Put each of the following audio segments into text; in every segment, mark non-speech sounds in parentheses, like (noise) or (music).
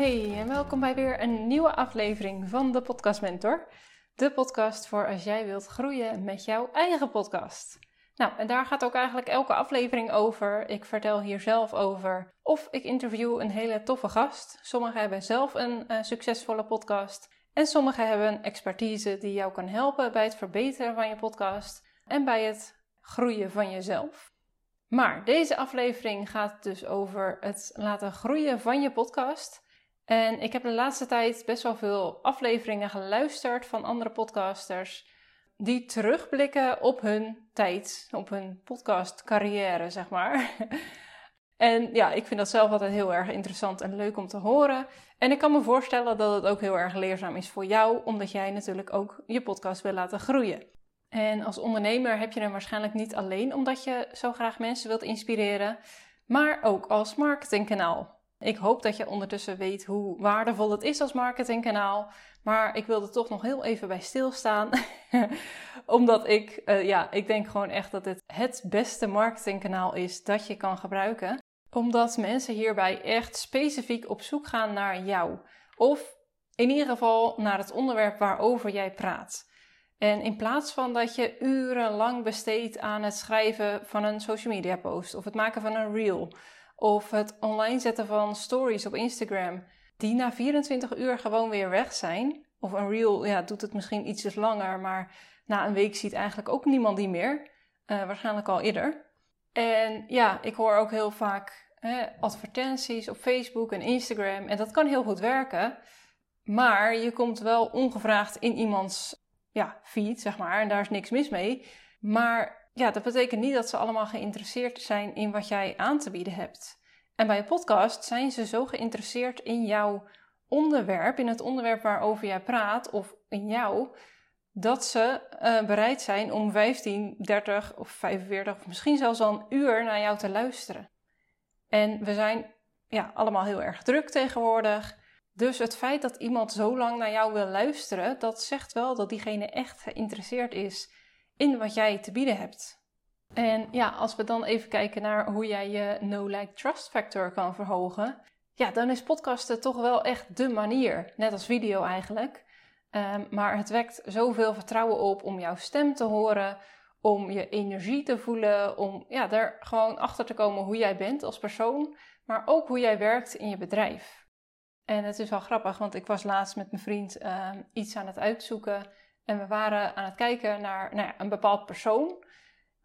Hey en welkom bij weer een nieuwe aflevering van de Podcast Mentor. De podcast voor als jij wilt groeien met jouw eigen podcast. Nou, en daar gaat ook eigenlijk elke aflevering over. Ik vertel hier zelf over of ik interview een hele toffe gast. Sommigen hebben zelf een uh, succesvolle podcast en sommigen hebben expertise die jou kan helpen bij het verbeteren van je podcast en bij het groeien van jezelf. Maar deze aflevering gaat dus over het laten groeien van je podcast. En ik heb de laatste tijd best wel veel afleveringen geluisterd van andere podcasters die terugblikken op hun tijd, op hun podcastcarrière, zeg maar. (laughs) En ja, ik vind dat zelf altijd heel erg interessant en leuk om te horen. En ik kan me voorstellen dat het ook heel erg leerzaam is voor jou, omdat jij natuurlijk ook je podcast wil laten groeien. En als ondernemer heb je hem waarschijnlijk niet alleen omdat je zo graag mensen wilt inspireren, maar ook als marketingkanaal. Ik hoop dat je ondertussen weet hoe waardevol het is als marketingkanaal. Maar ik wilde toch nog heel even bij stilstaan. (laughs) Omdat ik, uh, ja, ik denk gewoon echt dat dit het beste marketingkanaal is dat je kan gebruiken. Omdat mensen hierbij echt specifiek op zoek gaan naar jou. Of in ieder geval naar het onderwerp waarover jij praat. En in plaats van dat je urenlang besteedt aan het schrijven van een social media post of het maken van een reel of het online zetten van stories op Instagram, die na 24 uur gewoon weer weg zijn. Of een reel ja, doet het misschien ietsjes langer, maar na een week ziet eigenlijk ook niemand die meer. Uh, waarschijnlijk al eerder. En ja, ik hoor ook heel vaak hè, advertenties op Facebook en Instagram. En dat kan heel goed werken. Maar je komt wel ongevraagd in iemands ja, feed, zeg maar. En daar is niks mis mee. Maar ja, dat betekent niet dat ze allemaal geïnteresseerd zijn in wat jij aan te bieden hebt. En bij een podcast zijn ze zo geïnteresseerd in jouw onderwerp, in het onderwerp waarover jij praat, of in jou, dat ze uh, bereid zijn om 15, 30 of 45 of misschien zelfs al een uur naar jou te luisteren. En we zijn ja, allemaal heel erg druk tegenwoordig. Dus het feit dat iemand zo lang naar jou wil luisteren, dat zegt wel dat diegene echt geïnteresseerd is in wat jij te bieden hebt. En ja, als we dan even kijken naar hoe jij je no-like-trust factor kan verhogen, ja, dan is podcasten toch wel echt de manier. Net als video eigenlijk. Um, maar het wekt zoveel vertrouwen op om jouw stem te horen, om je energie te voelen, om ja, daar gewoon achter te komen hoe jij bent als persoon, maar ook hoe jij werkt in je bedrijf. En het is wel grappig, want ik was laatst met mijn vriend uh, iets aan het uitzoeken en we waren aan het kijken naar nou een bepaald persoon.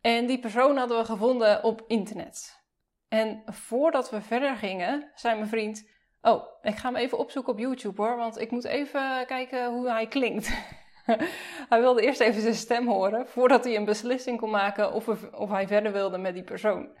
En die persoon hadden we gevonden op internet. En voordat we verder gingen, zei mijn vriend: Oh, ik ga hem even opzoeken op YouTube hoor, want ik moet even kijken hoe hij klinkt. (laughs) hij wilde eerst even zijn stem horen voordat hij een beslissing kon maken of, of hij verder wilde met die persoon.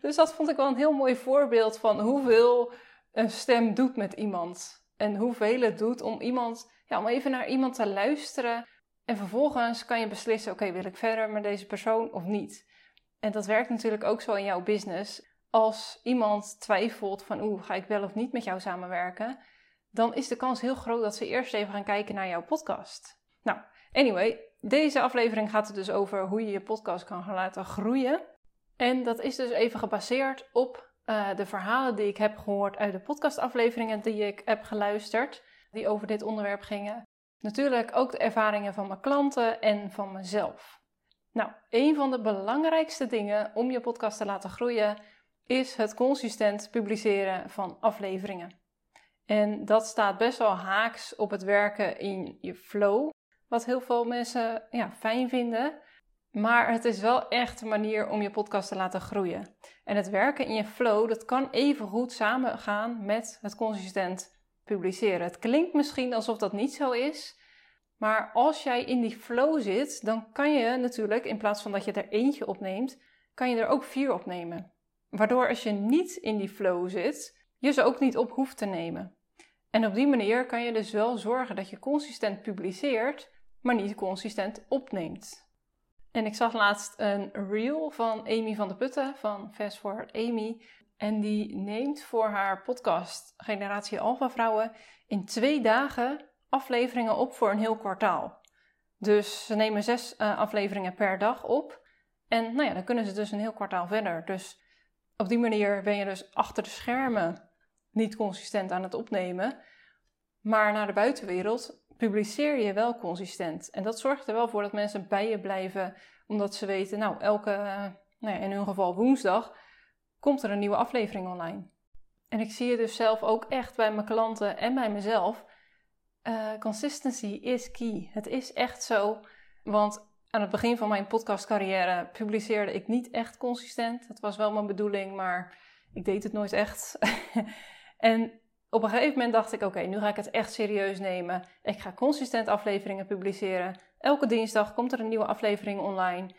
Dus dat vond ik wel een heel mooi voorbeeld van hoeveel een stem doet met iemand. En hoeveel het doet om iemand, ja, om even naar iemand te luisteren en vervolgens kan je beslissen: oké, wil ik verder met deze persoon of niet? En dat werkt natuurlijk ook zo in jouw business. Als iemand twijfelt van oeh, ga ik wel of niet met jou samenwerken, dan is de kans heel groot dat ze eerst even gaan kijken naar jouw podcast. Nou, anyway, deze aflevering gaat het dus over hoe je je podcast kan gaan laten groeien. En dat is dus even gebaseerd op uh, de verhalen die ik heb gehoord uit de podcastafleveringen die ik heb geluisterd, die over dit onderwerp gingen. Natuurlijk ook de ervaringen van mijn klanten en van mezelf. Nou, een van de belangrijkste dingen om je podcast te laten groeien is het consistent publiceren van afleveringen. En dat staat best wel haaks op het werken in je flow, wat heel veel mensen ja, fijn vinden. Maar het is wel echt een manier om je podcast te laten groeien. En het werken in je flow, dat kan even goed samengaan met het consistent publiceren. Het klinkt misschien alsof dat niet zo is. Maar als jij in die flow zit, dan kan je natuurlijk, in plaats van dat je er eentje opneemt, kan je er ook vier opnemen. Waardoor als je niet in die flow zit, je ze ook niet op hoeft te nemen. En op die manier kan je dus wel zorgen dat je consistent publiceert, maar niet consistent opneemt. En ik zag laatst een reel van Amy van de Putten van Fast Forward Amy. En die neemt voor haar podcast Generatie Alpha Vrouwen in twee dagen afleveringen op voor een heel kwartaal. Dus ze nemen zes uh, afleveringen per dag op. En nou ja, dan kunnen ze dus een heel kwartaal verder. Dus op die manier ben je dus achter de schermen niet consistent aan het opnemen. Maar naar de buitenwereld publiceer je wel consistent. En dat zorgt er wel voor dat mensen bij je blijven, omdat ze weten, nou, elke, nou ja, in hun geval woensdag, komt er een nieuwe aflevering online. En ik zie het dus zelf ook echt bij mijn klanten en bij mezelf. Uh, consistency is key. Het is echt zo. Want aan het begin van mijn podcastcarrière publiceerde ik niet echt consistent. Dat was wel mijn bedoeling, maar ik deed het nooit echt. (laughs) en op een gegeven moment dacht ik: oké, nu ga ik het echt serieus nemen. Ik ga consistent afleveringen publiceren. Elke dinsdag komt er een nieuwe aflevering online.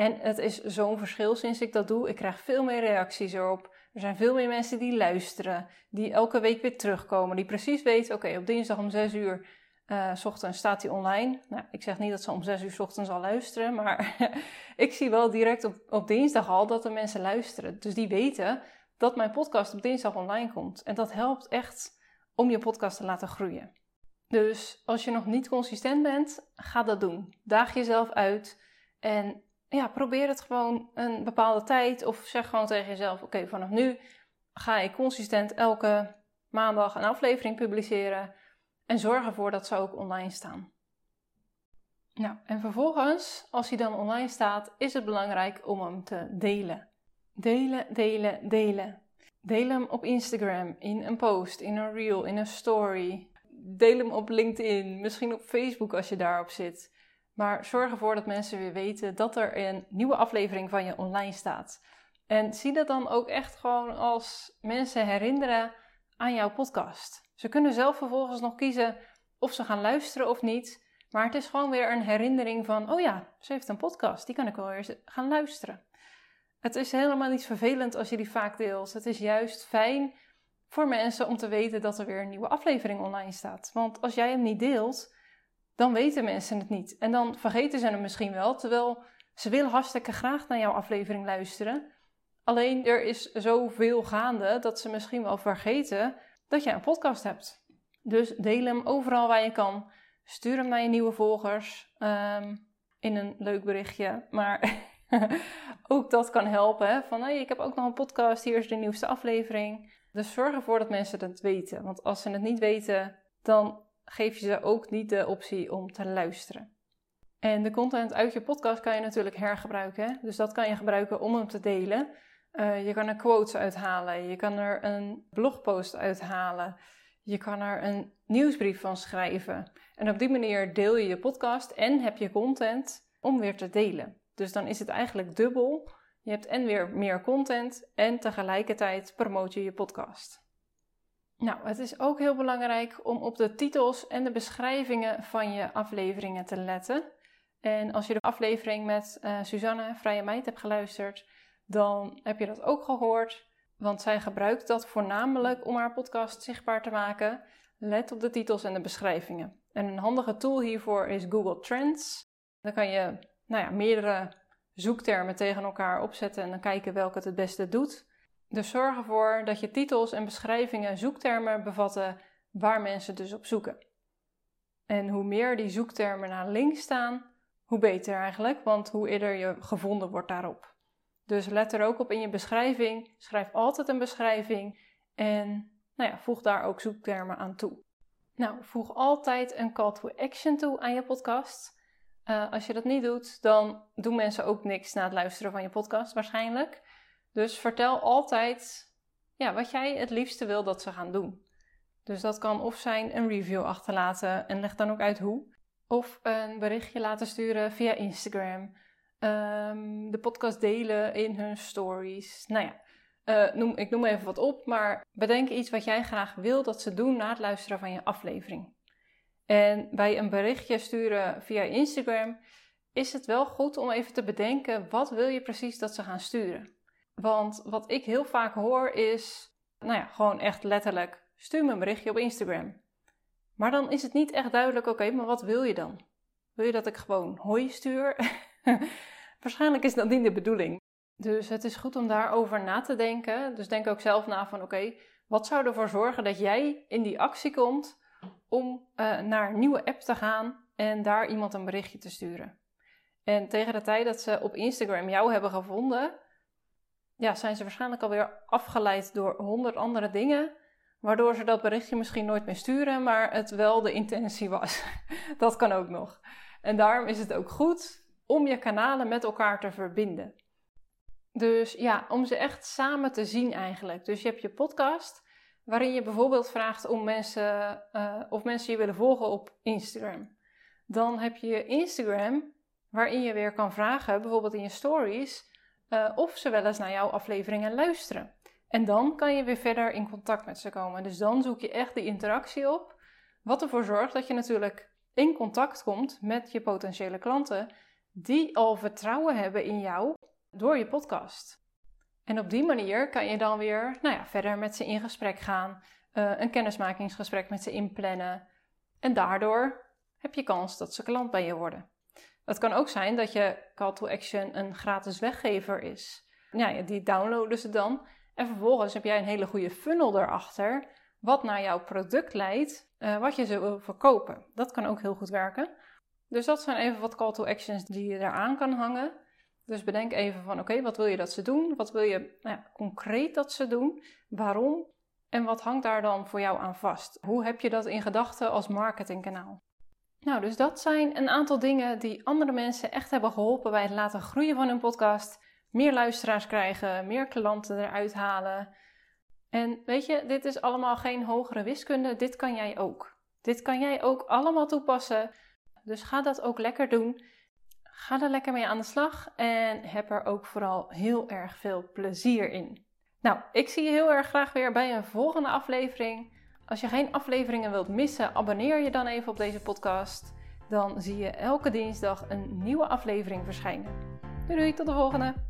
En het is zo'n verschil sinds ik dat doe. Ik krijg veel meer reacties erop. Er zijn veel meer mensen die luisteren, die elke week weer terugkomen, die precies weten: oké, op dinsdag om 6 uur uh, ochtends staat hij online. Nou, ik zeg niet dat ze om 6 uur ochtends al luisteren, maar (laughs) ik zie wel direct op, op dinsdag al dat er mensen luisteren. Dus die weten dat mijn podcast op dinsdag online komt. En dat helpt echt om je podcast te laten groeien. Dus als je nog niet consistent bent, ga dat doen. Daag jezelf uit en ja, probeer het gewoon een bepaalde tijd. Of zeg gewoon tegen jezelf: Oké, vanaf nu ga ik consistent elke maandag een aflevering publiceren. En zorg ervoor dat ze ook online staan. Nou, en vervolgens, als hij dan online staat, is het belangrijk om hem te delen. Delen, delen, delen. Deel hem op Instagram, in een post, in een reel, in een story. Deel hem op LinkedIn, misschien op Facebook als je daarop zit. Maar zorg ervoor dat mensen weer weten dat er een nieuwe aflevering van je online staat. En zie dat dan ook echt gewoon als mensen herinneren aan jouw podcast. Ze kunnen zelf vervolgens nog kiezen of ze gaan luisteren of niet. Maar het is gewoon weer een herinnering van: oh ja, ze heeft een podcast, die kan ik wel eens gaan luisteren. Het is helemaal niet vervelend als je die vaak deelt. Het is juist fijn voor mensen om te weten dat er weer een nieuwe aflevering online staat. Want als jij hem niet deelt, dan weten mensen het niet. En dan vergeten ze hem misschien wel, terwijl ze willen hartstikke graag naar jouw aflevering luisteren. Alleen er is zoveel gaande dat ze misschien wel vergeten dat jij een podcast hebt. Dus deel hem overal waar je kan. Stuur hem naar je nieuwe volgers um, in een leuk berichtje. Maar (laughs) ook dat kan helpen. Van hey, ik heb ook nog een podcast, hier is de nieuwste aflevering. Dus zorg ervoor dat mensen het weten. Want als ze het niet weten, dan geef je ze ook niet de optie om te luisteren. En de content uit je podcast kan je natuurlijk hergebruiken. Dus dat kan je gebruiken om hem te delen. Uh, je kan er quotes uithalen, je kan er een blogpost uithalen, je kan er een nieuwsbrief van schrijven. En op die manier deel je je podcast en heb je content om weer te delen. Dus dan is het eigenlijk dubbel. Je hebt en weer meer content en tegelijkertijd promoot je je podcast. Nou, het is ook heel belangrijk om op de titels en de beschrijvingen van je afleveringen te letten. En als je de aflevering met uh, Suzanne Vrije Meid hebt geluisterd, dan heb je dat ook gehoord. Want zij gebruikt dat voornamelijk om haar podcast zichtbaar te maken. Let op de titels en de beschrijvingen. En een handige tool hiervoor is Google Trends. Dan kan je nou ja, meerdere zoektermen tegen elkaar opzetten en dan kijken welke het het beste doet. Dus zorg ervoor dat je titels en beschrijvingen zoektermen bevatten waar mensen dus op zoeken. En hoe meer die zoektermen naar links staan, hoe beter eigenlijk, want hoe eerder je gevonden wordt daarop. Dus let er ook op in je beschrijving. Schrijf altijd een beschrijving en nou ja, voeg daar ook zoektermen aan toe. Nou, voeg altijd een call to action toe aan je podcast. Uh, als je dat niet doet, dan doen mensen ook niks na het luisteren van je podcast waarschijnlijk. Dus vertel altijd ja, wat jij het liefste wil dat ze gaan doen. Dus dat kan of zijn een review achterlaten en leg dan ook uit hoe. Of een berichtje laten sturen via Instagram. Um, de podcast delen in hun stories. Nou ja, uh, noem, ik noem even wat op, maar bedenk iets wat jij graag wil dat ze doen na het luisteren van je aflevering. En bij een berichtje sturen via Instagram is het wel goed om even te bedenken wat wil je precies dat ze gaan sturen. Want wat ik heel vaak hoor is, nou ja, gewoon echt letterlijk, stuur me een berichtje op Instagram. Maar dan is het niet echt duidelijk, oké, maar wat wil je dan? Wil je dat ik gewoon hoi stuur? (laughs) Waarschijnlijk is dat niet de bedoeling. Dus het is goed om daarover na te denken. Dus denk ook zelf na van, oké, wat zou ervoor zorgen dat jij in die actie komt om uh, naar een nieuwe app te gaan en daar iemand een berichtje te sturen? En tegen de tijd dat ze op Instagram jou hebben gevonden, ja, zijn ze waarschijnlijk alweer afgeleid door honderd andere dingen, waardoor ze dat berichtje misschien nooit meer sturen, maar het wel de intentie was. (laughs) dat kan ook nog. En daarom is het ook goed om je kanalen met elkaar te verbinden. Dus ja, om ze echt samen te zien eigenlijk. Dus je hebt je podcast, waarin je bijvoorbeeld vraagt om mensen, uh, of mensen je willen volgen op Instagram. Dan heb je Instagram, waarin je weer kan vragen, bijvoorbeeld in je stories, uh, of ze wel eens naar jouw afleveringen luisteren. En dan kan je weer verder in contact met ze komen. Dus dan zoek je echt die interactie op. Wat ervoor zorgt dat je natuurlijk in contact komt met je potentiële klanten die al vertrouwen hebben in jou door je podcast. En op die manier kan je dan weer nou ja, verder met ze in gesprek gaan, uh, een kennismakingsgesprek met ze inplannen. En daardoor heb je kans dat ze klant bij je worden. Het kan ook zijn dat je call to action een gratis weggever is. Ja, die downloaden ze dan. En vervolgens heb jij een hele goede funnel erachter, wat naar jouw product leidt, uh, wat je ze wil verkopen. Dat kan ook heel goed werken. Dus dat zijn even wat call to actions die je eraan kan hangen. Dus bedenk even van oké, wat wil je dat ze doen? Wat wil je nou concreet dat ze doen? Waarom? En wat hangt daar dan voor jou aan vast? Hoe heb je dat in gedachten als marketingkanaal? Nou, dus dat zijn een aantal dingen die andere mensen echt hebben geholpen bij het laten groeien van hun podcast. Meer luisteraars krijgen, meer klanten eruit halen. En weet je, dit is allemaal geen hogere wiskunde, dit kan jij ook. Dit kan jij ook allemaal toepassen. Dus ga dat ook lekker doen. Ga er lekker mee aan de slag en heb er ook vooral heel erg veel plezier in. Nou, ik zie je heel erg graag weer bij een volgende aflevering. Als je geen afleveringen wilt missen, abonneer je dan even op deze podcast. Dan zie je elke dinsdag een nieuwe aflevering verschijnen. Doei doei, tot de volgende!